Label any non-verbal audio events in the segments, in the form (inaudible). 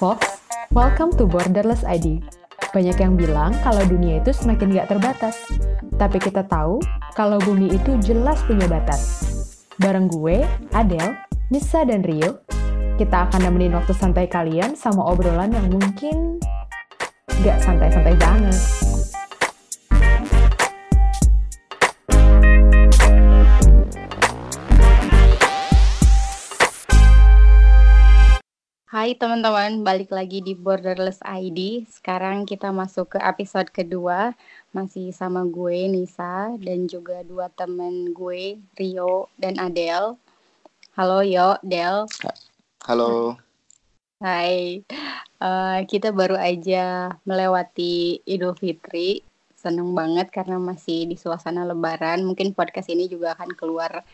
Fox, welcome to Borderless ID. Banyak yang bilang kalau dunia itu semakin gak terbatas. Tapi kita tahu kalau bumi itu jelas punya batas. Bareng gue, Adele, Nisa, dan Rio, kita akan nemenin waktu santai kalian sama obrolan yang mungkin gak santai-santai banget. Hai teman-teman, balik lagi di Borderless ID. Sekarang kita masuk ke episode kedua. Masih sama gue, Nisa, dan juga dua temen gue, Rio dan Adele. Halo Yo, Del. Halo. Hai. Uh, kita baru aja melewati Idul Fitri. Seneng banget karena masih di suasana lebaran. Mungkin podcast ini juga akan keluar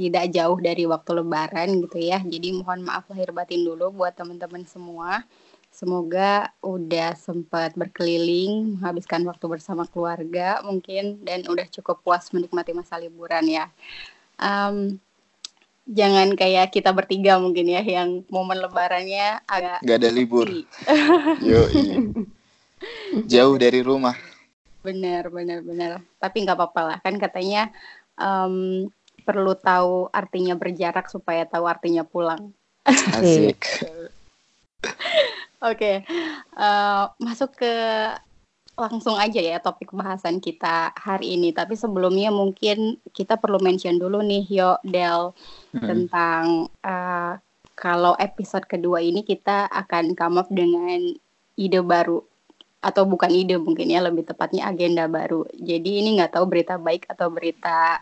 tidak jauh dari waktu lebaran gitu ya. Jadi mohon maaf lahir batin dulu buat teman-teman semua. Semoga udah sempat berkeliling, menghabiskan waktu bersama keluarga mungkin dan udah cukup puas menikmati masa liburan ya. Um, jangan kayak kita bertiga mungkin ya yang momen lebarannya agak Gak ada libur. (laughs) Yo, jauh dari rumah. Bener, bener, bener. Tapi nggak apa-apa lah. Kan katanya um, perlu tahu artinya berjarak supaya tahu artinya pulang. Asik. (laughs) Oke, okay. uh, masuk ke langsung aja ya topik bahasan kita hari ini. Tapi sebelumnya mungkin kita perlu mention dulu nih, Yo Del, hmm. tentang uh, kalau episode kedua ini kita akan come up dengan ide baru atau bukan ide mungkin ya lebih tepatnya agenda baru. Jadi ini nggak tahu berita baik atau berita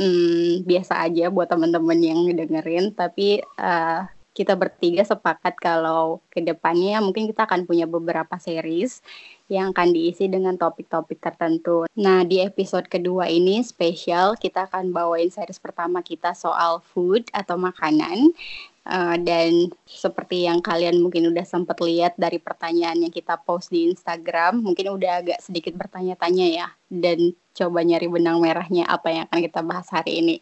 hmm, biasa aja buat teman-teman yang dengerin. Tapi uh, kita bertiga sepakat kalau ke depannya mungkin kita akan punya beberapa series yang akan diisi dengan topik-topik tertentu. Nah, di episode kedua ini spesial kita akan bawain series pertama kita soal food atau makanan. Uh, dan seperti yang kalian mungkin udah sempat lihat dari pertanyaan yang kita post di Instagram, mungkin udah agak sedikit bertanya-tanya ya, dan coba nyari benang merahnya apa yang akan kita bahas hari ini.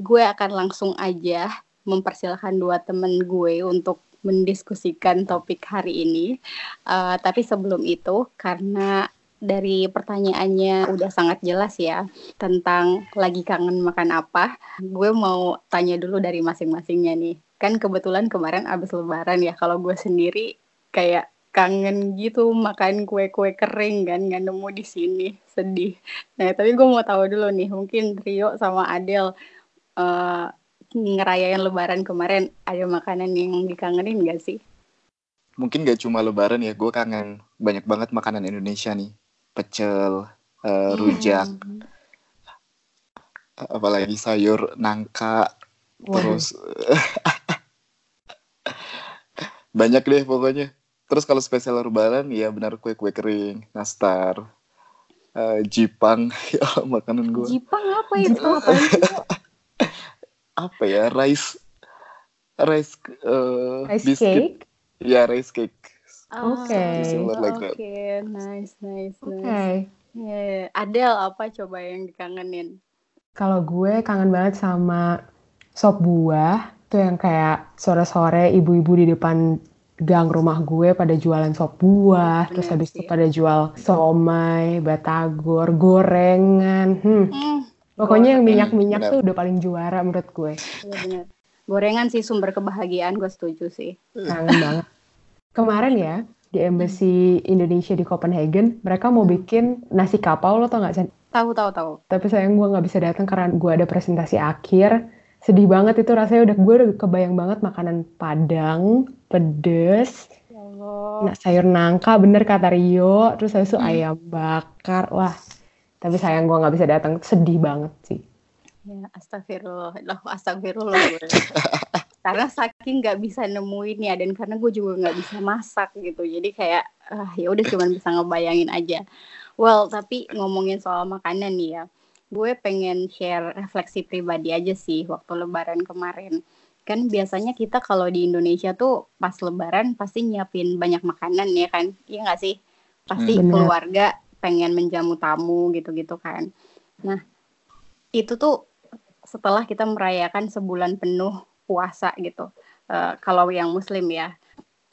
Gue akan langsung aja mempersilahkan dua temen gue untuk mendiskusikan topik hari ini. Uh, tapi sebelum itu, karena dari pertanyaannya udah sangat jelas ya tentang lagi kangen makan apa, gue mau tanya dulu dari masing-masingnya nih. Kan kebetulan kemarin abis lebaran ya, kalau gue sendiri kayak kangen gitu makan kue-kue kering kan nggak nemu di sini sedih. Nah tapi gue mau tahu dulu nih mungkin Rio sama Adele uh, ngerayain lebaran kemarin ada makanan yang dikangenin gak sih? Mungkin gak cuma lebaran ya, gue kangen banyak banget makanan Indonesia nih. Pecel, uh, rujak, hmm. apalagi sayur nangka, wow. terus (laughs) banyak deh pokoknya. Terus kalau spesial lebaran ya benar kue-kue kering, nastar, uh, jipang, (laughs) ya makanan gue. Jipang apa itu? apa (laughs) apa ya rice rice uh, rice biscuit. cake ya rice cake oke okay. like oke okay. nice nice nice okay. yeah. Adele apa coba yang dikangenin kalau gue kangen banget sama sop buah tuh yang kayak sore-sore ibu-ibu di depan gang rumah gue pada jualan sop buah, terus habis itu pada jual somai, batagor, gorengan. Hmm. Mm, Pokoknya yang minyak-minyak tuh udah paling juara menurut gue. Iya benar. Gorengan sih sumber kebahagiaan, gue setuju sih. Kangen banget. Kemarin ya, di Embassy Indonesia di Copenhagen, mereka mau bikin nasi kapau, lo tau gak? Tahu, tahu, tahu. Tapi sayang gue gak bisa datang karena gue ada presentasi akhir. Sedih banget itu rasanya udah gue udah kebayang banget makanan Padang, pedes, ya Nah, sayur nangka bener kata Rio, terus habis itu hmm. ayam bakar, wah. Tapi sayang gue nggak bisa datang sedih banget sih. Ya astagfirullah loh astagfirullah. Gue (laughs) karena saking nggak bisa nemuin ya dan karena gue juga nggak bisa masak gitu. Jadi kayak uh, ya udah cuma bisa ngebayangin aja. Well tapi ngomongin soal makanan nih ya gue pengen share refleksi pribadi aja sih waktu lebaran kemarin kan biasanya kita kalau di Indonesia tuh pas lebaran pasti nyiapin banyak makanan ya kan iya nggak sih pasti hmm, keluarga pengen menjamu tamu gitu-gitu kan. Nah, itu tuh setelah kita merayakan sebulan penuh puasa gitu. Uh, kalau yang muslim ya.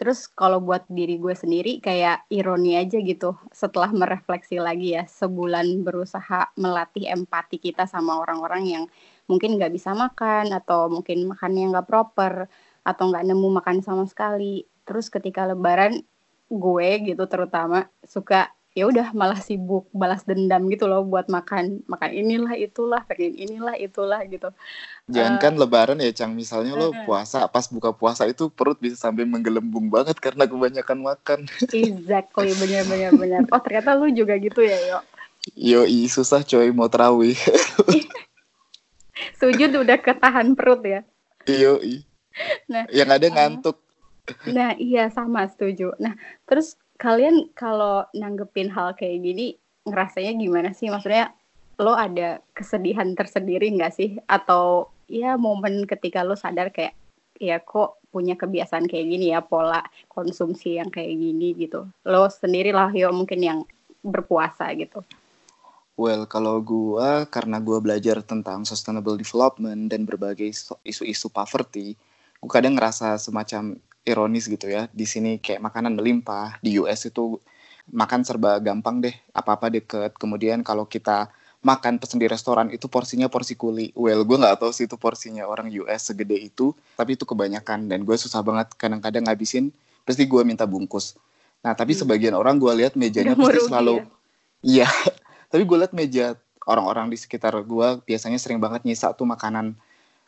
Terus kalau buat diri gue sendiri kayak ironi aja gitu setelah merefleksi lagi ya sebulan berusaha melatih empati kita sama orang-orang yang mungkin nggak bisa makan atau mungkin makannya nggak proper atau nggak nemu makan sama sekali. Terus ketika lebaran gue gitu terutama suka ya udah malah sibuk balas dendam gitu loh buat makan makan inilah itulah pengen inilah itulah gitu. Jangan kan uh, lebaran ya cang misalnya uh, lo puasa pas buka puasa itu perut bisa sampai menggelembung banget karena kebanyakan makan. Exactly bener bener bener. Oh ternyata lu juga gitu ya yo? Yo i susah coy mau terawih. Sujud udah ketahan perut ya? Yo i nah yang ada ngantuk. Nah iya sama setuju. Nah terus kalian kalau nanggepin hal kayak gini ngerasanya gimana sih? Maksudnya lo ada kesedihan tersendiri nggak sih? Atau ya momen ketika lo sadar kayak ya kok punya kebiasaan kayak gini ya pola konsumsi yang kayak gini gitu. Lo sendiri lah yo mungkin yang berpuasa gitu. Well, kalau gua karena gua belajar tentang sustainable development dan berbagai isu-isu poverty, gua kadang ngerasa semacam ironis gitu ya. Di sini kayak makanan melimpah, di US itu makan serba gampang deh, apa-apa deket. Kemudian kalau kita makan pesen di restoran itu porsinya porsi kuli. Well, gue nggak tahu sih itu porsinya orang US segede itu, tapi itu kebanyakan dan gue susah banget kadang-kadang ngabisin, pasti gue minta bungkus. Nah, tapi hmm. sebagian orang gue lihat mejanya pasti selalu, ya? iya. (laughs) tapi gue lihat meja orang-orang di sekitar gue biasanya sering banget nyisa tuh makanan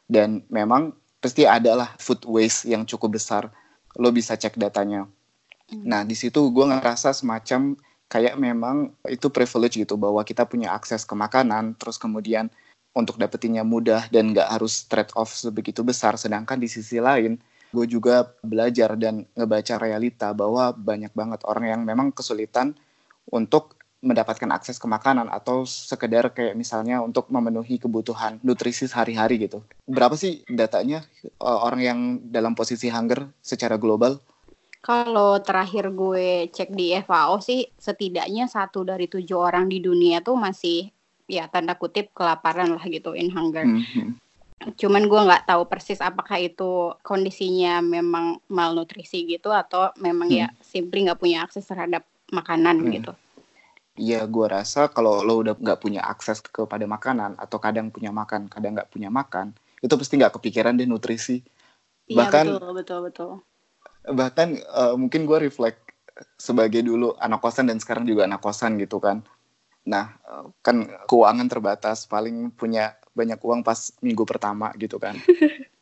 dan memang pasti ada lah food waste yang cukup besar lo bisa cek datanya. Hmm. Nah di situ gue ngerasa semacam kayak memang itu privilege gitu bahwa kita punya akses ke makanan, terus kemudian untuk dapetinnya mudah dan nggak harus trade off sebegitu besar. Sedangkan di sisi lain gue juga belajar dan ngebaca realita bahwa banyak banget orang yang memang kesulitan untuk mendapatkan akses ke makanan atau sekedar kayak misalnya untuk memenuhi kebutuhan nutrisi sehari-hari gitu. Berapa sih datanya uh, orang yang dalam posisi hunger secara global? Kalau terakhir gue cek di FAO sih setidaknya satu dari tujuh orang di dunia tuh masih ya tanda kutip kelaparan lah gitu in hunger. Mm -hmm. Cuman gue nggak tahu persis apakah itu kondisinya memang malnutrisi gitu atau memang mm. ya simply nggak punya akses terhadap makanan mm. gitu. Iya, gue rasa kalau lo udah nggak punya akses kepada makanan atau kadang punya makan, kadang nggak punya makan, itu pasti nggak kepikiran deh nutrisi. Iya, bahkan, betul, betul, betul. Bahkan uh, mungkin gue reflect sebagai dulu anak kosan dan sekarang juga anak kosan gitu kan. Nah, uh, kan keuangan terbatas, paling punya banyak uang pas minggu pertama gitu kan.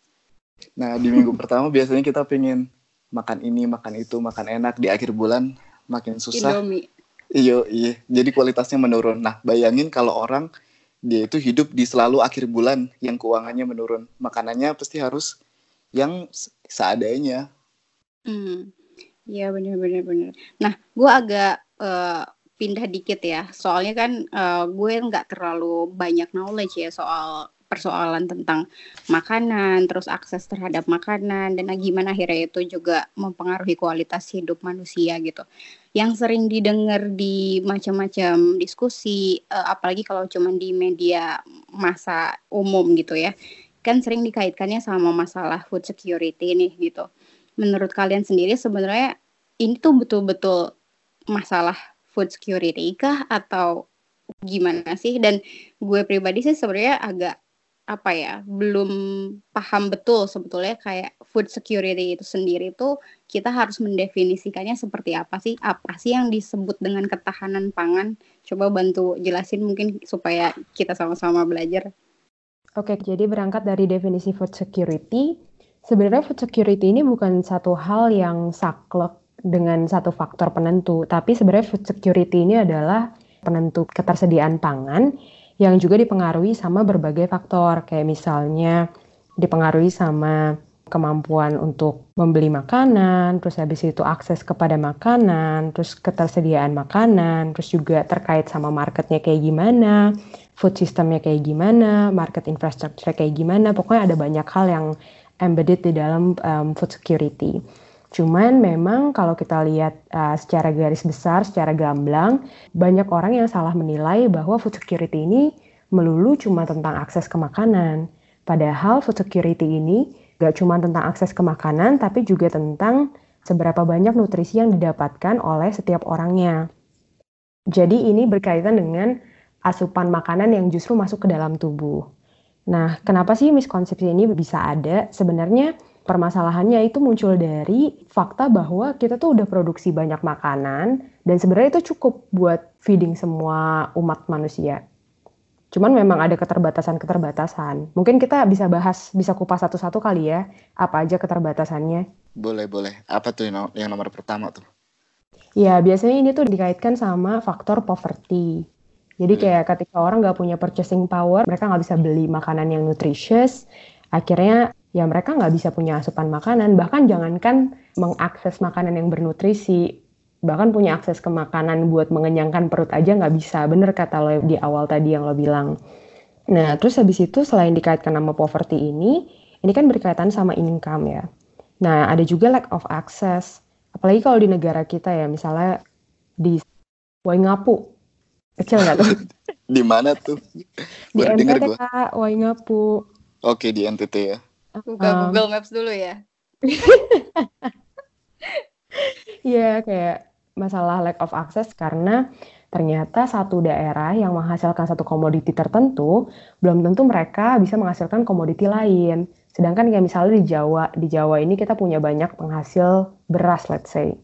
(laughs) nah, di minggu pertama biasanya kita pengen makan ini, makan itu, makan enak. Di akhir bulan makin susah. Indomie Iya, iya. Jadi kualitasnya menurun. Nah, bayangin kalau orang dia itu hidup di selalu akhir bulan yang keuangannya menurun. Makanannya pasti harus yang seadanya. Hmm. Iya benar benar benar. Nah, gue agak uh, pindah dikit ya. Soalnya kan uh, gue nggak terlalu banyak knowledge ya soal persoalan tentang makanan, terus akses terhadap makanan, dan gimana akhirnya itu juga mempengaruhi kualitas hidup manusia gitu. Yang sering didengar di macam-macam diskusi, uh, apalagi kalau cuma di media masa umum gitu ya, kan sering dikaitkannya sama masalah food security nih gitu. Menurut kalian sendiri sebenarnya ini tuh betul-betul masalah food security kah atau gimana sih? Dan gue pribadi sih sebenarnya agak apa ya belum paham betul sebetulnya kayak food security itu sendiri itu kita harus mendefinisikannya seperti apa sih? Apa sih yang disebut dengan ketahanan pangan? Coba bantu jelasin mungkin supaya kita sama-sama belajar. Oke jadi berangkat dari definisi food security sebenarnya food security ini bukan satu hal yang saklek dengan satu faktor penentu tapi sebenarnya food security ini adalah penentu ketersediaan pangan yang juga dipengaruhi sama berbagai faktor kayak misalnya dipengaruhi sama kemampuan untuk membeli makanan, terus habis itu akses kepada makanan, terus ketersediaan makanan, terus juga terkait sama marketnya kayak gimana, food systemnya kayak gimana, market infrastructure kayak gimana, pokoknya ada banyak hal yang embedded di dalam um, food security. Cuman memang kalau kita lihat uh, secara garis besar, secara gamblang, banyak orang yang salah menilai bahwa food security ini melulu cuma tentang akses ke makanan. Padahal food security ini gak cuma tentang akses ke makanan, tapi juga tentang seberapa banyak nutrisi yang didapatkan oleh setiap orangnya. Jadi ini berkaitan dengan asupan makanan yang justru masuk ke dalam tubuh. Nah, kenapa sih miskonsepsi ini bisa ada? Sebenarnya permasalahannya itu muncul dari fakta bahwa kita tuh udah produksi banyak makanan dan sebenarnya itu cukup buat feeding semua umat manusia. Cuman memang ada keterbatasan-keterbatasan. Mungkin kita bisa bahas, bisa kupas satu-satu kali ya, apa aja keterbatasannya. Boleh, boleh. Apa tuh yang nomor pertama tuh? Ya, biasanya ini tuh dikaitkan sama faktor poverty. Jadi hmm. kayak ketika orang nggak punya purchasing power, mereka nggak bisa beli makanan yang nutritious, akhirnya ya mereka nggak bisa punya asupan makanan. Bahkan jangankan mengakses makanan yang bernutrisi, bahkan punya akses ke makanan buat mengenyangkan perut aja nggak bisa. Bener kata lo di awal tadi yang lo bilang. Nah terus habis itu selain dikaitkan sama poverty ini ini kan berkaitan sama income ya. Nah ada juga lack of access. Apalagi kalau di negara kita ya misalnya di Waingapu. Kecil nggak tuh? (laughs) Di mana tuh? Di NTT kak Waingapu. Oke di NTT ya buka um, Google Maps dulu ya (laughs) Iya, kayak masalah lack of access karena ternyata satu daerah yang menghasilkan satu komoditi tertentu belum tentu mereka bisa menghasilkan komoditi lain. Sedangkan kayak misalnya di Jawa, di Jawa ini kita punya banyak penghasil beras, let's say.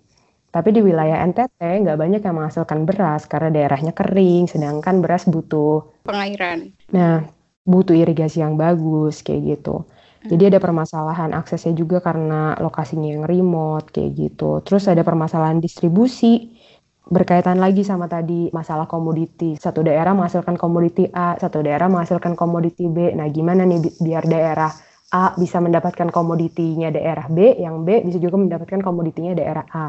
Tapi di wilayah NTT nggak banyak yang menghasilkan beras karena daerahnya kering, sedangkan beras butuh pengairan. Nah, butuh irigasi yang bagus kayak gitu. Jadi ada permasalahan aksesnya juga karena lokasinya yang remote kayak gitu. Terus ada permasalahan distribusi berkaitan lagi sama tadi masalah komoditi. Satu daerah menghasilkan komoditi A, satu daerah menghasilkan komoditi B. Nah, gimana nih bi biar daerah A bisa mendapatkan komoditinya daerah B, yang B bisa juga mendapatkan komoditinya daerah A.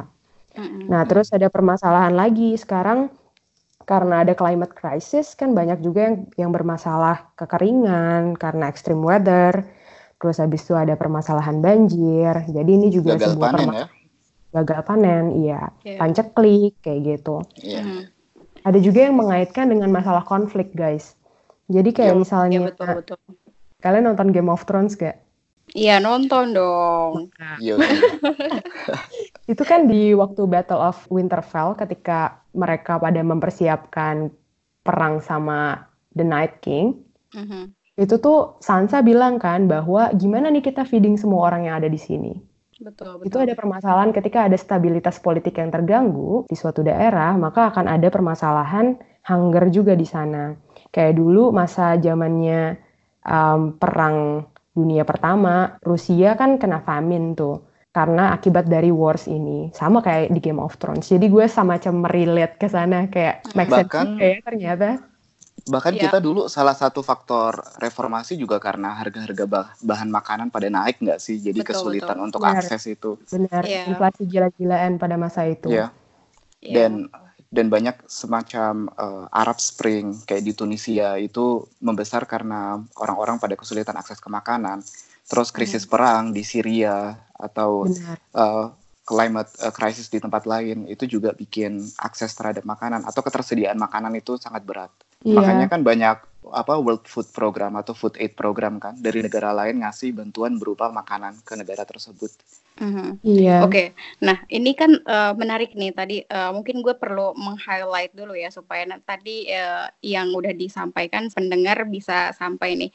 Nah, terus ada permasalahan lagi sekarang karena ada climate crisis kan banyak juga yang yang bermasalah kekeringan karena extreme weather terus habis itu ada permasalahan banjir. Jadi ini juga gagal sebuah panen ya. Gagal panen, iya. Yeah. Panceklik kayak gitu. Yeah. Hmm. Ada juga yang mengaitkan dengan masalah konflik, guys. Jadi kayak yeah, misalnya yeah, betul, betul. Kalian nonton Game of Thrones gak? Iya, nonton dong. Iya. (laughs) itu kan di waktu Battle of Winterfell ketika mereka pada mempersiapkan perang sama The Night King. Mm -hmm itu tuh Sansa bilang kan bahwa gimana nih kita feeding semua orang yang ada di sini. Betul, betul. Itu ada permasalahan ketika ada stabilitas politik yang terganggu di suatu daerah, maka akan ada permasalahan hunger juga di sana. Kayak dulu masa zamannya um, perang dunia pertama, Rusia kan kena famine tuh karena akibat dari wars ini sama kayak di Game of Thrones. Jadi gue sama macam merelate ke sana kayak make sense kayak ternyata Bahkan ya. kita dulu salah satu faktor reformasi juga karena harga-harga bahan makanan pada naik nggak sih? Jadi betul, kesulitan betul. untuk Benar. akses itu. Benar, ya. inflasi gila-gilaan pada masa itu. Ya. ya. Dan dan banyak semacam uh, Arab Spring kayak di Tunisia itu membesar karena orang-orang pada kesulitan akses ke makanan. Terus krisis hmm. perang di Syria atau uh, climate uh, crisis di tempat lain itu juga bikin akses terhadap makanan atau ketersediaan makanan itu sangat berat. Yeah. Makanya kan banyak apa World Food Program atau Food Aid Program kan dari negara lain ngasih bantuan berupa makanan ke negara tersebut. Mm-hmm. Iya. Oke, okay. nah ini kan uh, menarik nih tadi uh, mungkin gue perlu meng-highlight dulu ya supaya tadi uh, yang udah disampaikan pendengar bisa sampai nih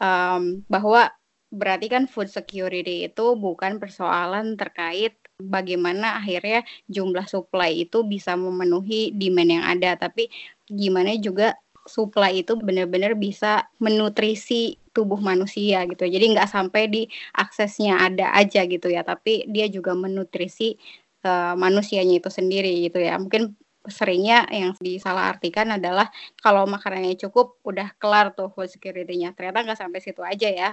um, bahwa berarti kan food security itu bukan persoalan terkait bagaimana akhirnya jumlah supply itu bisa memenuhi demand yang ada, tapi gimana juga supply itu benar-benar bisa menutrisi tubuh manusia gitu. Jadi nggak sampai di aksesnya ada aja gitu ya, tapi dia juga menutrisi uh, manusianya itu sendiri gitu ya. Mungkin seringnya yang disalahartikan adalah kalau makanannya cukup udah kelar tuh food security-nya. Ternyata nggak sampai situ aja ya.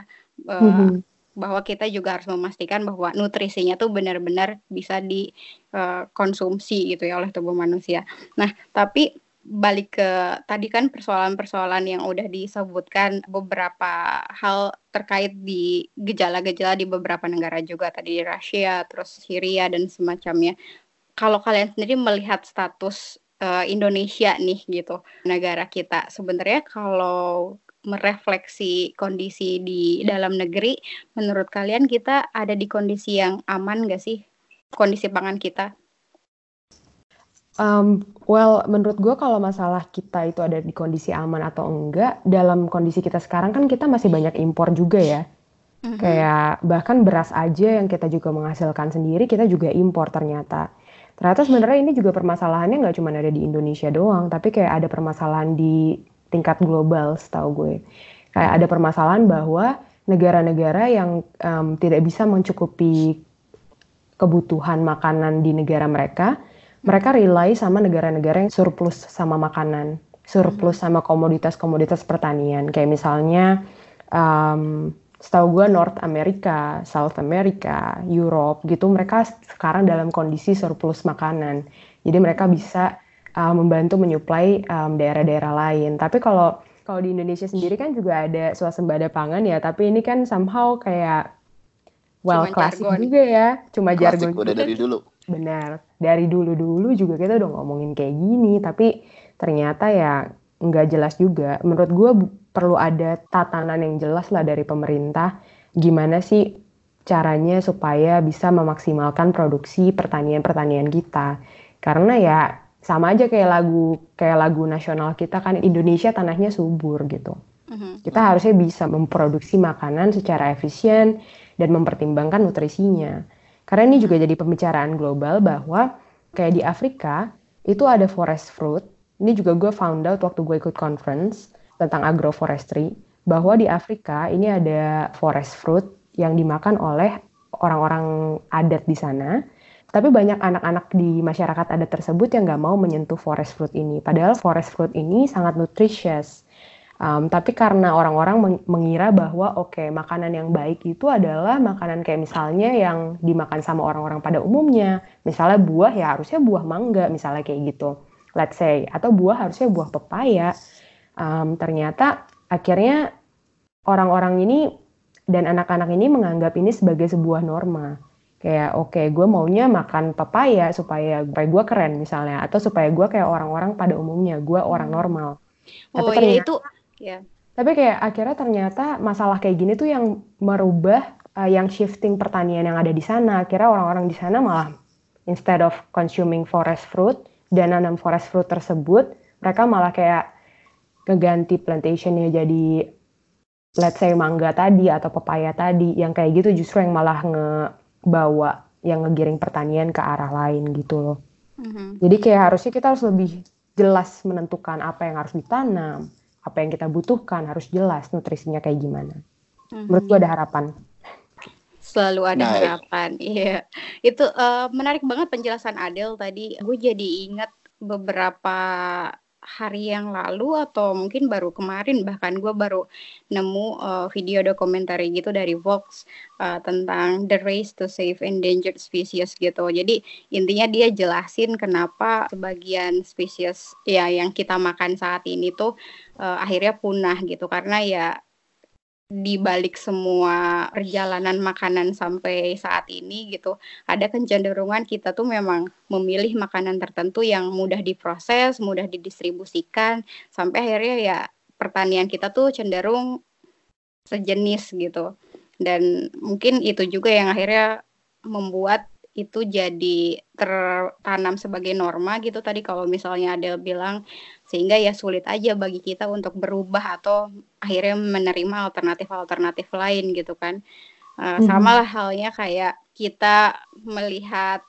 Uh, mm -hmm. Bahwa kita juga harus memastikan bahwa nutrisinya tuh benar-benar bisa dikonsumsi uh, gitu ya oleh tubuh manusia. Nah, tapi balik ke tadi kan persoalan-persoalan yang udah disebutkan beberapa hal terkait di gejala-gejala di beberapa negara juga tadi di Rusia, terus Syria dan semacamnya. Kalau kalian sendiri melihat status uh, Indonesia nih gitu, negara kita sebenarnya kalau merefleksi kondisi di dalam negeri, menurut kalian kita ada di kondisi yang aman gak sih? kondisi pangan kita? Um, well, menurut gue kalau masalah kita itu ada di kondisi aman atau enggak, dalam kondisi kita sekarang kan kita masih banyak impor juga ya. Mm-hmm. Kayak bahkan beras aja yang kita juga menghasilkan sendiri, kita juga impor ternyata. Ternyata sebenarnya ini juga permasalahannya nggak cuma ada di Indonesia doang, tapi kayak ada permasalahan di tingkat global setahu gue. Kayak ada permasalahan bahwa negara-negara yang um, tidak bisa mencukupi kebutuhan makanan di negara mereka, mereka rely sama negara-negara yang surplus sama makanan, surplus sama komoditas-komoditas pertanian. Kayak misalnya, um, setahu gue North America, South America, Europe gitu, mereka sekarang dalam kondisi surplus makanan. Jadi mereka bisa uh, membantu menyuplai um, daerah-daerah lain. Tapi kalau kalau di Indonesia sendiri kan juga ada swasembada pangan ya, tapi ini kan somehow kayak well klasik juga ya, cuma jargon. udah dari dulu. Benar dari dulu-dulu juga kita udah ngomongin kayak gini, tapi ternyata ya nggak jelas juga. Menurut gue perlu ada tatanan yang jelas lah dari pemerintah, gimana sih caranya supaya bisa memaksimalkan produksi pertanian-pertanian kita. Karena ya sama aja kayak lagu kayak lagu nasional kita kan Indonesia tanahnya subur gitu. Mm-hmm. Kita harusnya bisa memproduksi makanan secara efisien dan mempertimbangkan nutrisinya. Karena ini juga jadi pembicaraan global bahwa kayak di Afrika itu ada forest fruit. Ini juga gue found out waktu gue ikut conference tentang agroforestry bahwa di Afrika ini ada forest fruit yang dimakan oleh orang-orang adat di sana. Tapi banyak anak-anak di masyarakat adat tersebut yang nggak mau menyentuh forest fruit ini. Padahal forest fruit ini sangat nutritious Um, tapi karena orang-orang mengira bahwa oke okay, makanan yang baik itu adalah makanan kayak misalnya yang dimakan sama orang-orang pada umumnya. Misalnya buah ya harusnya buah mangga misalnya kayak gitu. Let's say atau buah harusnya buah pepaya. Um, ternyata akhirnya orang-orang ini dan anak-anak ini menganggap ini sebagai sebuah norma. Kayak oke okay, gue maunya makan pepaya supaya supaya gue keren misalnya atau supaya gue kayak orang-orang pada umumnya gue orang normal. Oh Tapi ternyata, ya itu Ya. Tapi kayak akhirnya ternyata masalah kayak gini tuh yang merubah uh, yang shifting pertanian yang ada di sana. Akhirnya orang-orang di sana malah instead of consuming forest fruit dan nanam forest fruit tersebut, mereka malah kayak keganti plantationnya jadi let's say mangga tadi atau pepaya tadi yang kayak gitu justru yang malah ngebawa yang ngegiring pertanian ke arah lain gitu loh. Mm-hmm. Jadi kayak harusnya kita harus lebih jelas menentukan apa yang harus ditanam, apa yang kita butuhkan harus jelas nutrisinya kayak gimana. Mm-hmm. Menurut gue ada harapan. Selalu ada nah, harapan, (laughs) iya. Itu uh, menarik banget penjelasan Adel tadi. Gue jadi ingat beberapa hari yang lalu atau mungkin baru kemarin bahkan gue baru nemu uh, video dokumenter gitu dari Vox uh, tentang the race to save endangered species gitu. Jadi intinya dia jelasin kenapa sebagian spesies ya yang kita makan saat ini tuh uh, akhirnya punah gitu karena ya di balik semua perjalanan makanan sampai saat ini gitu ada kecenderungan kita tuh memang memilih makanan tertentu yang mudah diproses, mudah didistribusikan sampai akhirnya ya pertanian kita tuh cenderung sejenis gitu. Dan mungkin itu juga yang akhirnya membuat itu jadi tertanam sebagai norma gitu tadi kalau misalnya ada bilang sehingga ya sulit aja bagi kita untuk berubah atau akhirnya menerima alternatif-alternatif lain gitu kan. Uh, hmm. sama lah halnya kayak kita melihat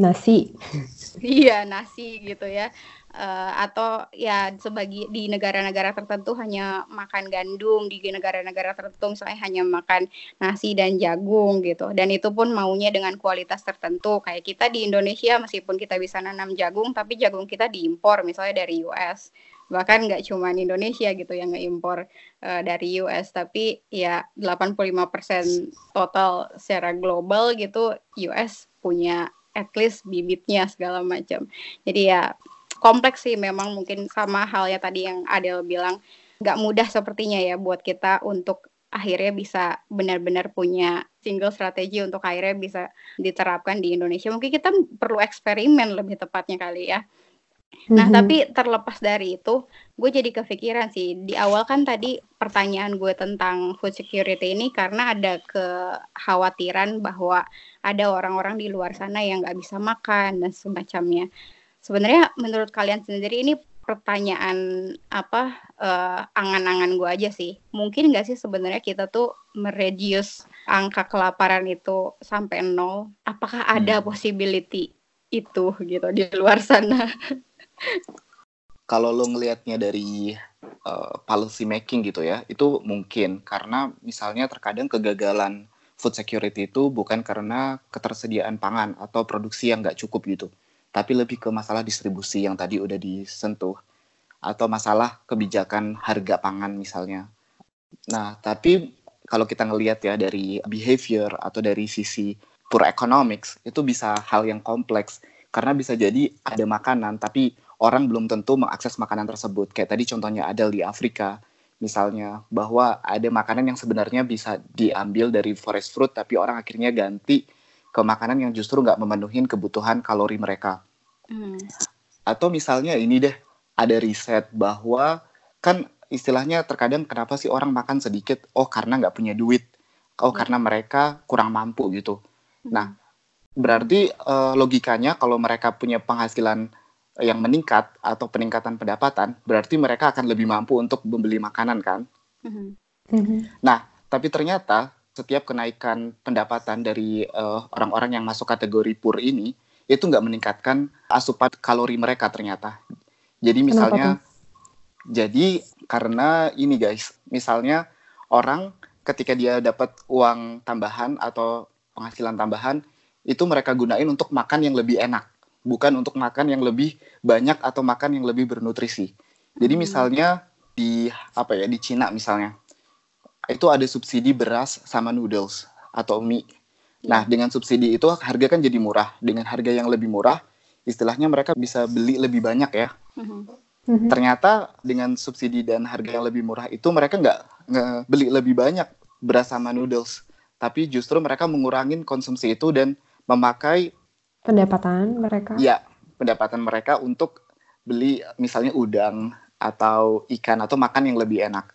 nasi. (laughs) Iya nasi gitu ya uh, atau ya sebagai di negara-negara tertentu hanya makan gandum di negara-negara tertentu misalnya hanya makan nasi dan jagung gitu. Dan itu pun maunya dengan kualitas tertentu. Kayak kita di Indonesia meskipun kita bisa nanam jagung tapi jagung kita diimpor misalnya dari US bahkan nggak cuma Indonesia gitu yang ngeimpor uh, dari US tapi ya 85% total secara global gitu US punya at least bibitnya segala macam. Jadi ya kompleks sih memang mungkin sama hal ya tadi yang Adel bilang nggak mudah sepertinya ya buat kita untuk akhirnya bisa benar-benar punya single strategi untuk akhirnya bisa diterapkan di Indonesia. Mungkin kita perlu eksperimen lebih tepatnya kali ya. Nah, mm-hmm. tapi terlepas dari itu, gue jadi kepikiran sih. Di awal kan tadi pertanyaan gue tentang food security ini karena ada kekhawatiran bahwa ada orang-orang di luar sana yang nggak bisa makan dan semacamnya. Sebenarnya menurut kalian sendiri ini pertanyaan apa uh, angan-angan gue aja sih. Mungkin nggak sih sebenarnya kita tuh mereduce angka kelaparan itu sampai nol? Apakah ada hmm. possibility itu gitu di luar sana? (laughs) Kalau lo ngelihatnya dari uh, policy making gitu ya, itu mungkin karena misalnya terkadang kegagalan food security itu bukan karena ketersediaan pangan atau produksi yang nggak cukup gitu, tapi lebih ke masalah distribusi yang tadi udah disentuh atau masalah kebijakan harga pangan misalnya. Nah, tapi kalau kita ngelihat ya dari behavior atau dari sisi pure economics itu bisa hal yang kompleks karena bisa jadi ada makanan tapi orang belum tentu mengakses makanan tersebut. Kayak tadi contohnya ada di Afrika, misalnya bahwa ada makanan yang sebenarnya bisa diambil dari forest fruit, tapi orang akhirnya ganti ke makanan yang justru nggak memenuhi kebutuhan kalori mereka. Hmm. Atau misalnya ini deh, ada riset bahwa kan istilahnya terkadang kenapa sih orang makan sedikit? Oh karena nggak punya duit. Oh hmm. karena mereka kurang mampu gitu. Hmm. Nah berarti uh, logikanya kalau mereka punya penghasilan yang meningkat atau peningkatan pendapatan, berarti mereka akan lebih mampu untuk membeli makanan kan. Mm-hmm. Nah, tapi ternyata setiap kenaikan pendapatan dari uh, orang-orang yang masuk kategori pur ini itu nggak meningkatkan asupan kalori mereka ternyata. Jadi misalnya, jadi karena ini guys, misalnya orang ketika dia dapat uang tambahan atau penghasilan tambahan itu mereka gunain untuk makan yang lebih enak bukan untuk makan yang lebih banyak atau makan yang lebih bernutrisi. Jadi hmm. misalnya di apa ya di Cina misalnya itu ada subsidi beras sama noodles atau mie. Nah dengan subsidi itu harga kan jadi murah. Dengan harga yang lebih murah, istilahnya mereka bisa beli lebih banyak ya. Hmm. Ternyata dengan subsidi dan harga yang lebih murah itu mereka nggak beli lebih banyak beras sama noodles, tapi justru mereka mengurangi konsumsi itu dan memakai pendapatan mereka Iya, pendapatan mereka untuk beli misalnya udang atau ikan atau makan yang lebih enak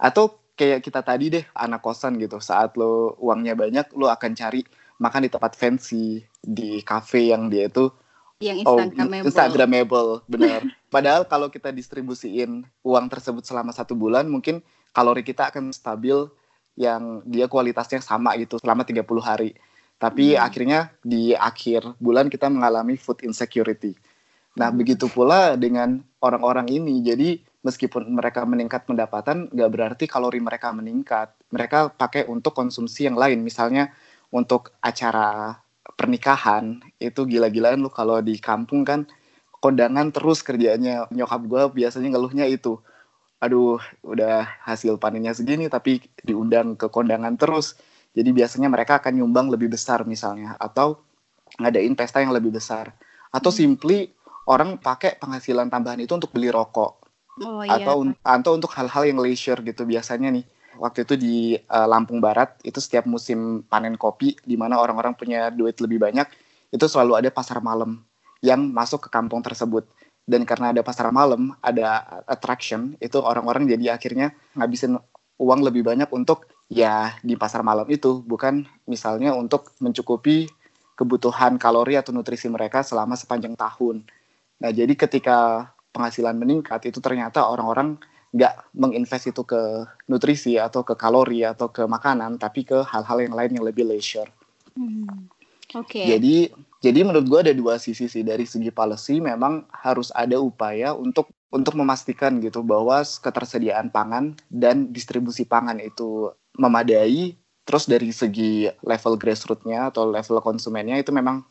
atau kayak kita tadi deh anak kosan gitu saat lo uangnya banyak lo akan cari makan di tempat fancy di cafe yang dia itu yang instagramable, oh, instagramable benar (laughs) padahal kalau kita distribusiin uang tersebut selama satu bulan mungkin kalori kita akan stabil yang dia kualitasnya sama gitu selama 30 hari tapi hmm. akhirnya di akhir bulan kita mengalami food insecurity. Nah, hmm. begitu pula dengan orang-orang ini. Jadi, meskipun mereka meningkat pendapatan, nggak berarti kalori mereka meningkat. Mereka pakai untuk konsumsi yang lain. Misalnya, untuk acara pernikahan, itu gila-gilaan lu kalau di kampung kan, kondangan terus kerjanya. Nyokap gue biasanya ngeluhnya itu. Aduh, udah hasil panennya segini, tapi diundang ke kondangan terus jadi biasanya mereka akan nyumbang lebih besar misalnya atau ngadain pesta yang lebih besar atau hmm. simply orang pakai penghasilan tambahan itu untuk beli rokok oh, iya. atau atau untuk hal-hal yang leisure gitu biasanya nih waktu itu di uh, Lampung Barat itu setiap musim panen kopi di mana orang-orang punya duit lebih banyak itu selalu ada pasar malam yang masuk ke kampung tersebut dan karena ada pasar malam ada attraction itu orang-orang jadi akhirnya ngabisin uang lebih banyak untuk ya di pasar malam itu bukan misalnya untuk mencukupi kebutuhan kalori atau nutrisi mereka selama sepanjang tahun. Nah, jadi ketika penghasilan meningkat itu ternyata orang-orang nggak menginvest itu ke nutrisi atau ke kalori atau ke makanan, tapi ke hal-hal yang lain yang lebih leisure. Hmm. Oke. Okay. Jadi jadi menurut gue ada dua sisi sih dari segi policy memang harus ada upaya untuk untuk memastikan gitu bahwa ketersediaan pangan dan distribusi pangan itu memadai terus dari segi level grassrootsnya atau level konsumennya itu memang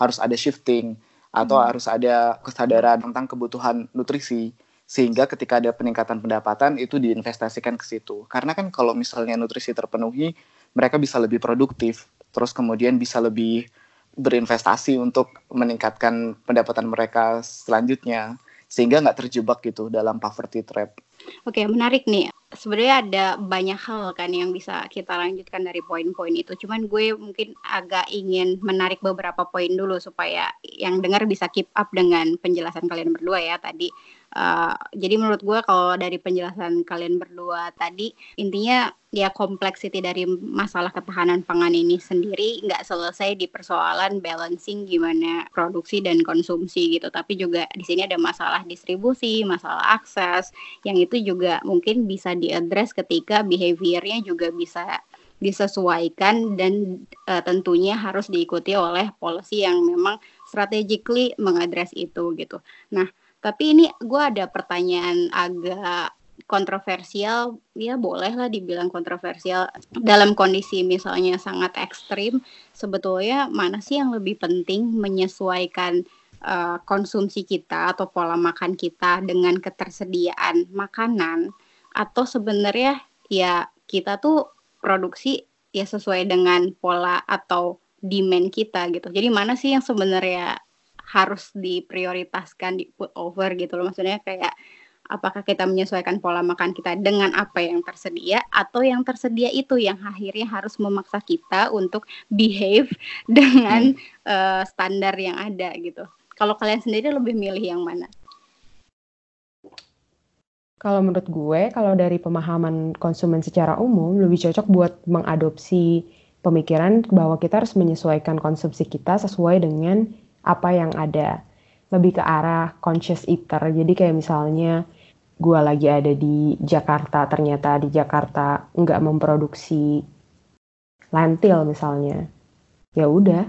harus ada shifting atau hmm. harus ada kesadaran tentang kebutuhan nutrisi sehingga ketika ada peningkatan pendapatan itu diinvestasikan ke situ karena kan kalau misalnya nutrisi terpenuhi mereka bisa lebih produktif terus kemudian bisa lebih berinvestasi untuk meningkatkan pendapatan mereka selanjutnya sehingga nggak terjebak gitu dalam poverty trap. Oke menarik nih sebenarnya ada banyak hal kan yang bisa kita lanjutkan dari poin-poin itu. Cuman gue mungkin agak ingin menarik beberapa poin dulu supaya yang dengar bisa keep up dengan penjelasan kalian berdua ya tadi. Uh, jadi menurut gue kalau dari penjelasan kalian berdua tadi intinya ya kompleksiti dari masalah ketahanan pangan ini sendiri nggak selesai di persoalan balancing gimana produksi dan konsumsi gitu. Tapi juga di sini ada masalah distribusi masalah akses yang itu juga mungkin bisa diadres ketika behaviornya juga bisa disesuaikan dan uh, tentunya harus diikuti oleh policy yang memang strategically mengadres itu gitu. Nah tapi ini gue ada pertanyaan agak kontroversial, ya bolehlah dibilang kontroversial dalam kondisi misalnya sangat ekstrim. Sebetulnya mana sih yang lebih penting menyesuaikan uh, konsumsi kita atau pola makan kita dengan ketersediaan makanan atau sebenarnya ya kita tuh produksi ya sesuai dengan pola atau demand kita gitu. Jadi mana sih yang sebenarnya harus diprioritaskan di put over gitu loh maksudnya kayak apakah kita menyesuaikan pola makan kita dengan apa yang tersedia atau yang tersedia itu yang akhirnya harus memaksa kita untuk behave (laughs) dengan hmm. uh, standar yang ada gitu. Kalau kalian sendiri lebih milih yang mana? Kalau menurut gue, kalau dari pemahaman konsumen secara umum lebih cocok buat mengadopsi pemikiran bahwa kita harus menyesuaikan konsumsi kita sesuai dengan apa yang ada. Lebih ke arah conscious eater. Jadi kayak misalnya gue lagi ada di Jakarta ternyata di Jakarta nggak memproduksi lentil misalnya. Ya udah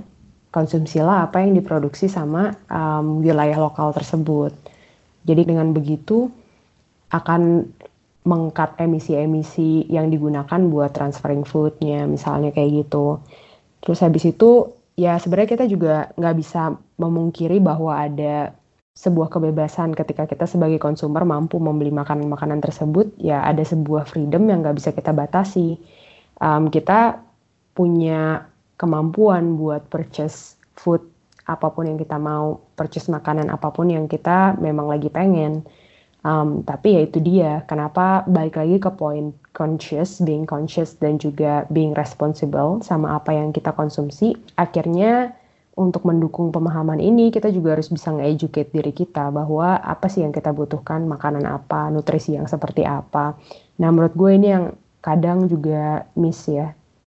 konsumsilah apa yang diproduksi sama um, wilayah lokal tersebut. Jadi dengan begitu akan mengkat emisi-emisi yang digunakan buat transferring foodnya misalnya kayak gitu. Terus habis itu ya sebenarnya kita juga nggak bisa memungkiri bahwa ada sebuah kebebasan ketika kita sebagai konsumer mampu membeli makanan-makanan tersebut ya ada sebuah freedom yang nggak bisa kita batasi. Um, kita punya kemampuan buat purchase food apa pun yang kita mau purchase makanan apa pun yang kita memang lagi pengen um, tapi ya itu dia kenapa balik lagi ke poin conscious, being conscious dan juga being responsible sama apa yang kita konsumsi, akhirnya untuk mendukung pemahaman ini kita juga harus bisa nge-educate diri kita bahwa apa sih yang kita butuhkan, makanan apa, nutrisi yang seperti apa. Nah menurut gue ini yang kadang juga miss ya.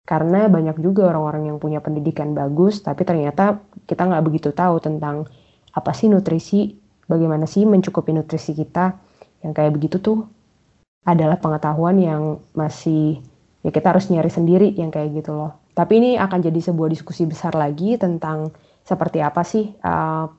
Karena banyak juga orang-orang yang punya pendidikan bagus, tapi ternyata kita nggak begitu tahu tentang apa sih nutrisi, bagaimana sih mencukupi nutrisi kita. Yang kayak begitu tuh adalah pengetahuan yang masih ya kita harus nyari sendiri yang kayak gitu loh. Tapi ini akan jadi sebuah diskusi besar lagi tentang seperti apa sih uh,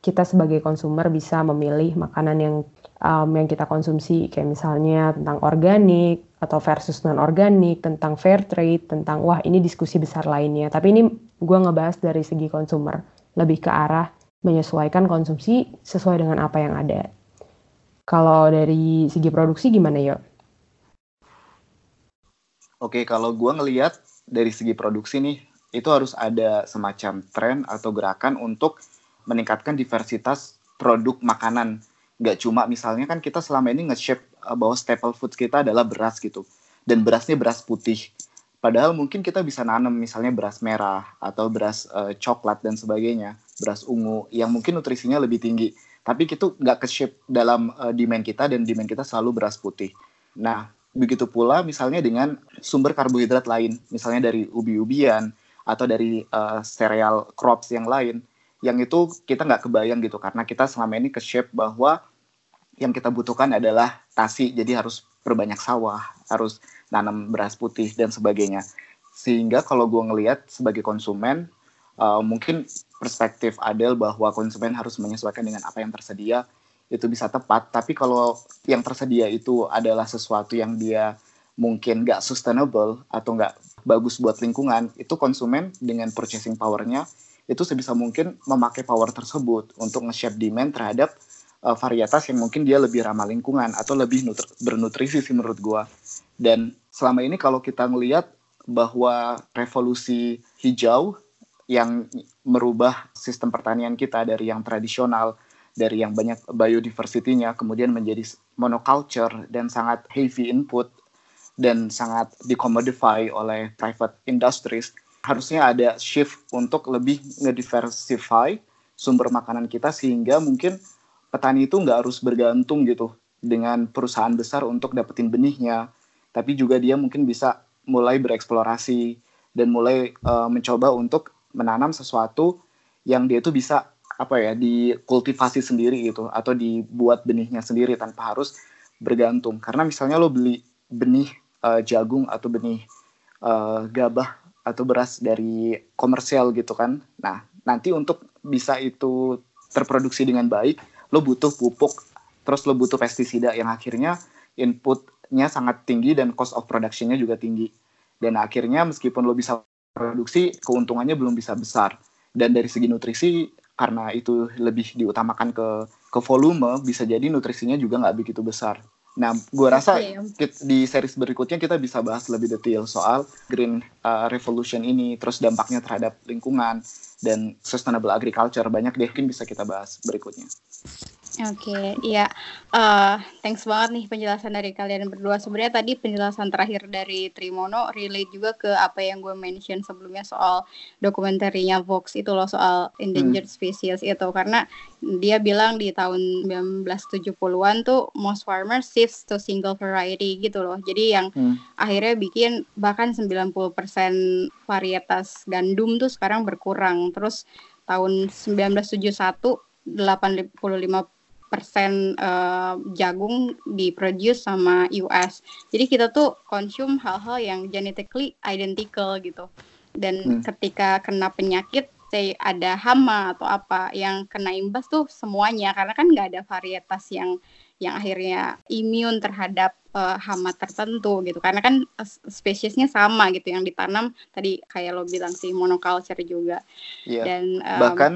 kita sebagai konsumer bisa memilih makanan yang um, yang kita konsumsi kayak misalnya tentang organik atau versus non organik, tentang fair trade, tentang wah ini diskusi besar lainnya. Tapi ini gue ngebahas dari segi konsumer, lebih ke arah menyesuaikan konsumsi sesuai dengan apa yang ada. Kalau dari segi produksi gimana ya? Oke, kalau gue ngelihat dari segi produksi nih, itu harus ada semacam tren atau gerakan untuk meningkatkan diversitas produk makanan. Gak cuma misalnya kan kita selama ini nge-shape uh, bahwa staple foods kita adalah beras gitu. Dan berasnya beras putih. Padahal mungkin kita bisa nanam misalnya beras merah atau beras uh, coklat dan sebagainya, beras ungu yang mungkin nutrisinya lebih tinggi tapi itu nggak ke shape dalam uh, demand kita dan demand kita selalu beras putih. Nah, begitu pula misalnya dengan sumber karbohidrat lain, misalnya dari ubi-ubian atau dari uh, cereal crops yang lain, yang itu kita nggak kebayang gitu karena kita selama ini ke shape bahwa yang kita butuhkan adalah tasi, jadi harus perbanyak sawah, harus nanam beras putih dan sebagainya. Sehingga kalau gue ngelihat sebagai konsumen, uh, mungkin perspektif Adel bahwa konsumen harus menyesuaikan dengan apa yang tersedia itu bisa tepat. Tapi kalau yang tersedia itu adalah sesuatu yang dia mungkin nggak sustainable atau nggak bagus buat lingkungan, itu konsumen dengan purchasing powernya itu sebisa mungkin memakai power tersebut untuk nge-shape demand terhadap uh, varietas yang mungkin dia lebih ramah lingkungan atau lebih bernutrisi sih menurut gua. Dan selama ini kalau kita ngelihat bahwa revolusi hijau yang merubah sistem pertanian kita dari yang tradisional dari yang banyak biodiversity-nya kemudian menjadi monoculture dan sangat heavy input dan sangat dicommodify oleh private industries harusnya ada shift untuk lebih ngediversify sumber makanan kita sehingga mungkin petani itu nggak harus bergantung gitu dengan perusahaan besar untuk dapetin benihnya tapi juga dia mungkin bisa mulai bereksplorasi dan mulai uh, mencoba untuk menanam sesuatu yang dia itu bisa apa ya dikultivasi sendiri gitu atau dibuat benihnya sendiri tanpa harus bergantung. Karena misalnya lo beli benih uh, jagung atau benih uh, gabah atau beras dari komersial gitu kan. Nah nanti untuk bisa itu terproduksi dengan baik lo butuh pupuk terus lo butuh pestisida yang akhirnya inputnya sangat tinggi dan cost of productionnya juga tinggi. Dan akhirnya meskipun lo bisa produksi keuntungannya belum bisa besar dan dari segi nutrisi karena itu lebih diutamakan ke ke volume bisa jadi nutrisinya juga nggak begitu besar. Nah, gue rasa okay. di series berikutnya kita bisa bahas lebih detail soal green uh, revolution ini, terus dampaknya terhadap lingkungan dan sustainable agriculture banyak deh mungkin bisa kita bahas berikutnya. Oke, okay, iya. Uh, thanks banget nih penjelasan dari kalian berdua. Sebenarnya tadi penjelasan terakhir dari Trimono relate juga ke apa yang gue mention sebelumnya soal dokumenterinya Vox itu loh soal endangered hmm. species itu karena dia bilang di tahun 1970-an tuh most farmers shift to single variety gitu loh. Jadi yang hmm. akhirnya bikin bahkan 90% varietas gandum tuh sekarang berkurang. Terus tahun 1971 85 persen uh, jagung diproduce sama US. Jadi kita tuh consume hal-hal yang genetically identical gitu. Dan hmm. ketika kena penyakit, say ada hama atau apa yang kena imbas tuh semuanya karena kan nggak ada varietas yang yang akhirnya imun terhadap uh, hama tertentu gitu karena kan spesiesnya sama gitu yang ditanam tadi kayak lo bilang sih monoculture juga yeah. dan um, bahkan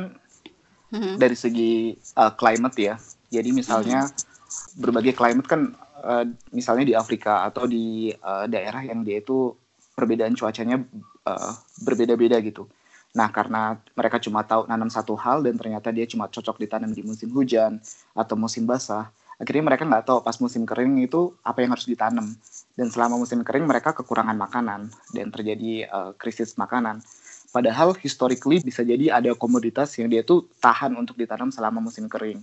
hmm. dari segi uh, climate ya jadi misalnya hmm. berbagai climate kan uh, misalnya di Afrika atau di uh, daerah yang dia itu perbedaan cuacanya uh, berbeda-beda gitu. Nah, karena mereka cuma tahu nanam satu hal dan ternyata dia cuma cocok ditanam di musim hujan atau musim basah, akhirnya mereka nggak tahu pas musim kering itu apa yang harus ditanam. Dan selama musim kering mereka kekurangan makanan dan terjadi uh, krisis makanan. Padahal historically bisa jadi ada komoditas yang dia tuh tahan untuk ditanam selama musim kering.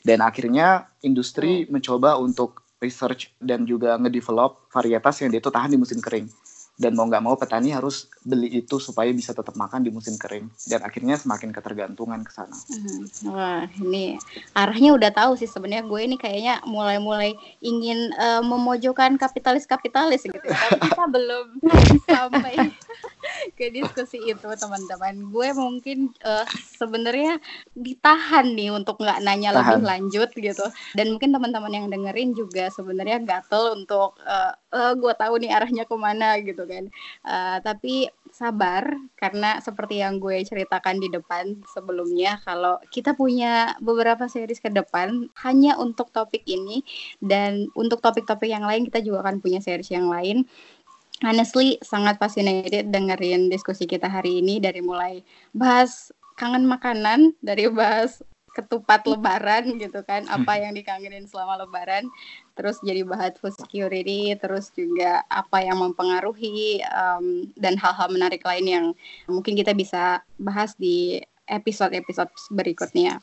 Dan akhirnya industri mencoba untuk research dan juga ngedevelop varietas yang dia itu tahan di musim kering. Dan mau nggak mau petani harus beli itu supaya bisa tetap makan di musim kering. Dan akhirnya semakin ketergantungan ke sana. Hmm. Wah, ini arahnya udah tahu sih sebenarnya gue ini kayaknya mulai-mulai ingin uh, memojokkan kapitalis-kapitalis gitu. Tapi (laughs) kita belum sampai (laughs) ke diskusi itu teman-teman. Gue mungkin uh, sebenarnya ditahan nih untuk nggak nanya Tahan. lebih lanjut gitu. Dan mungkin teman-teman yang dengerin juga sebenarnya gatel untuk uh, uh, gue tahu nih arahnya ke mana gitu kan. Uh, tapi sabar karena seperti yang gue ceritakan di depan sebelumnya kalau kita punya beberapa series ke depan hanya untuk topik ini dan untuk topik-topik yang lain kita juga akan punya series yang lain honestly sangat fascinated dengerin diskusi kita hari ini dari mulai bahas kangen makanan dari bahas ketupat lebaran gitu kan apa yang dikangenin selama lebaran. Terus jadi bahas food security terus juga apa yang mempengaruhi um, dan hal-hal menarik lain yang mungkin kita bisa bahas di episode-episode berikutnya.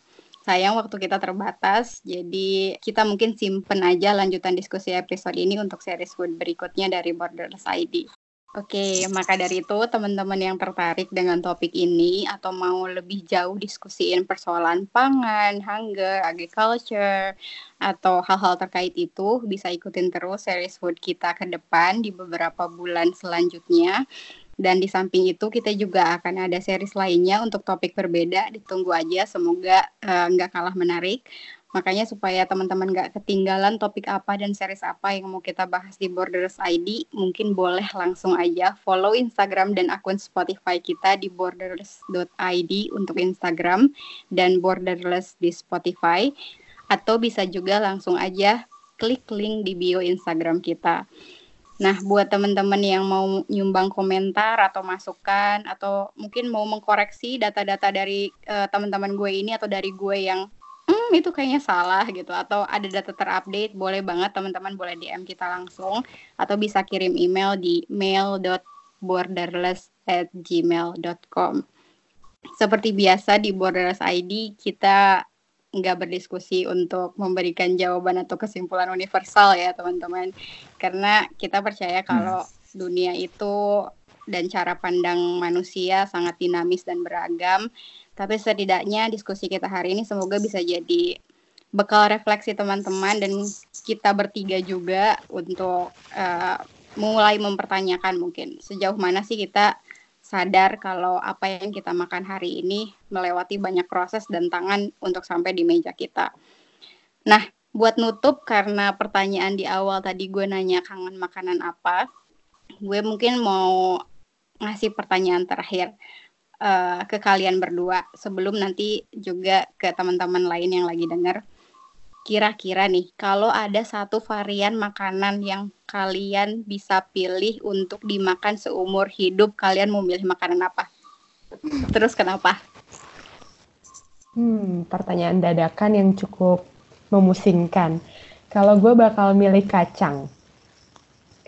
Sayang waktu kita terbatas, jadi kita mungkin simpen aja lanjutan diskusi episode ini untuk series food berikutnya dari Borderless ID. Oke, maka dari itu teman-teman yang tertarik dengan topik ini atau mau lebih jauh diskusiin persoalan pangan, hunger, agriculture, atau hal-hal terkait itu bisa ikutin terus series food kita ke depan di beberapa bulan selanjutnya. Dan di samping itu kita juga akan ada series lainnya untuk topik berbeda. Ditunggu aja, semoga eh, nggak uh, kalah menarik. Makanya supaya teman-teman nggak ketinggalan topik apa dan series apa yang mau kita bahas di Borders ID, mungkin boleh langsung aja follow Instagram dan akun Spotify kita di borders.id untuk Instagram dan borderless di Spotify. Atau bisa juga langsung aja klik link di bio Instagram kita. Nah, buat teman-teman yang mau nyumbang komentar atau masukan atau mungkin mau mengkoreksi data-data dari uh, teman-teman gue ini atau dari gue yang hmm, hmm itu kayaknya salah gitu. Atau ada data terupdate boleh banget teman-teman boleh DM kita langsung. Atau bisa kirim email di mail.borderless@gmail.com seperti biasa di Borderless ID kita nggak berdiskusi untuk memberikan jawaban atau kesimpulan universal ya teman-teman. Karena kita percaya kalau hmm. dunia itu dan cara pandang manusia sangat dinamis dan beragam tapi setidaknya diskusi kita hari ini semoga bisa jadi bekal refleksi teman-teman dan kita bertiga juga untuk uh, mulai mempertanyakan mungkin sejauh mana sih kita sadar kalau apa yang kita makan hari ini melewati banyak proses dan tangan untuk sampai di meja kita. Nah, buat nutup karena pertanyaan di awal tadi gue nanya kangen makanan apa, gue mungkin mau ngasih pertanyaan terakhir uh, ke kalian berdua sebelum nanti juga ke teman-teman lain yang lagi dengar. Kira-kira nih, kalau ada satu varian makanan yang kalian bisa pilih untuk dimakan seumur hidup, kalian mau milih makanan apa? Terus kenapa? Hmm, pertanyaan dadakan yang cukup memusingkan. Kalau gue bakal milih kacang.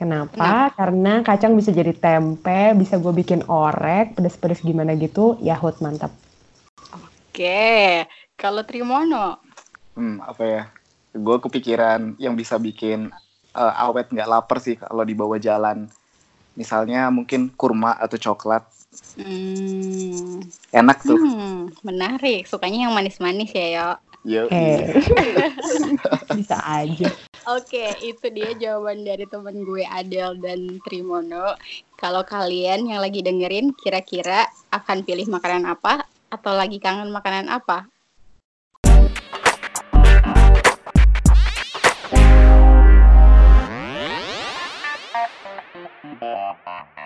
Kenapa? Nah. Karena kacang bisa jadi tempe, bisa gue bikin orek, pedes-pedes gimana gitu, yahut mantap. Oke, kalau Trimono? Hmm, apa ya? Gue kepikiran yang bisa bikin uh, awet nggak lapar sih kalau dibawa jalan. Misalnya mungkin kurma atau coklat. Hmm. Enak tuh. Hmm, menarik. Sukanya yang manis-manis ya, yo. Yo. Hey. (laughs) bisa aja. Oke, itu dia jawaban dari teman gue Adel dan Trimono. Kalau kalian yang lagi dengerin, kira-kira akan pilih makanan apa atau lagi kangen makanan apa? Bye.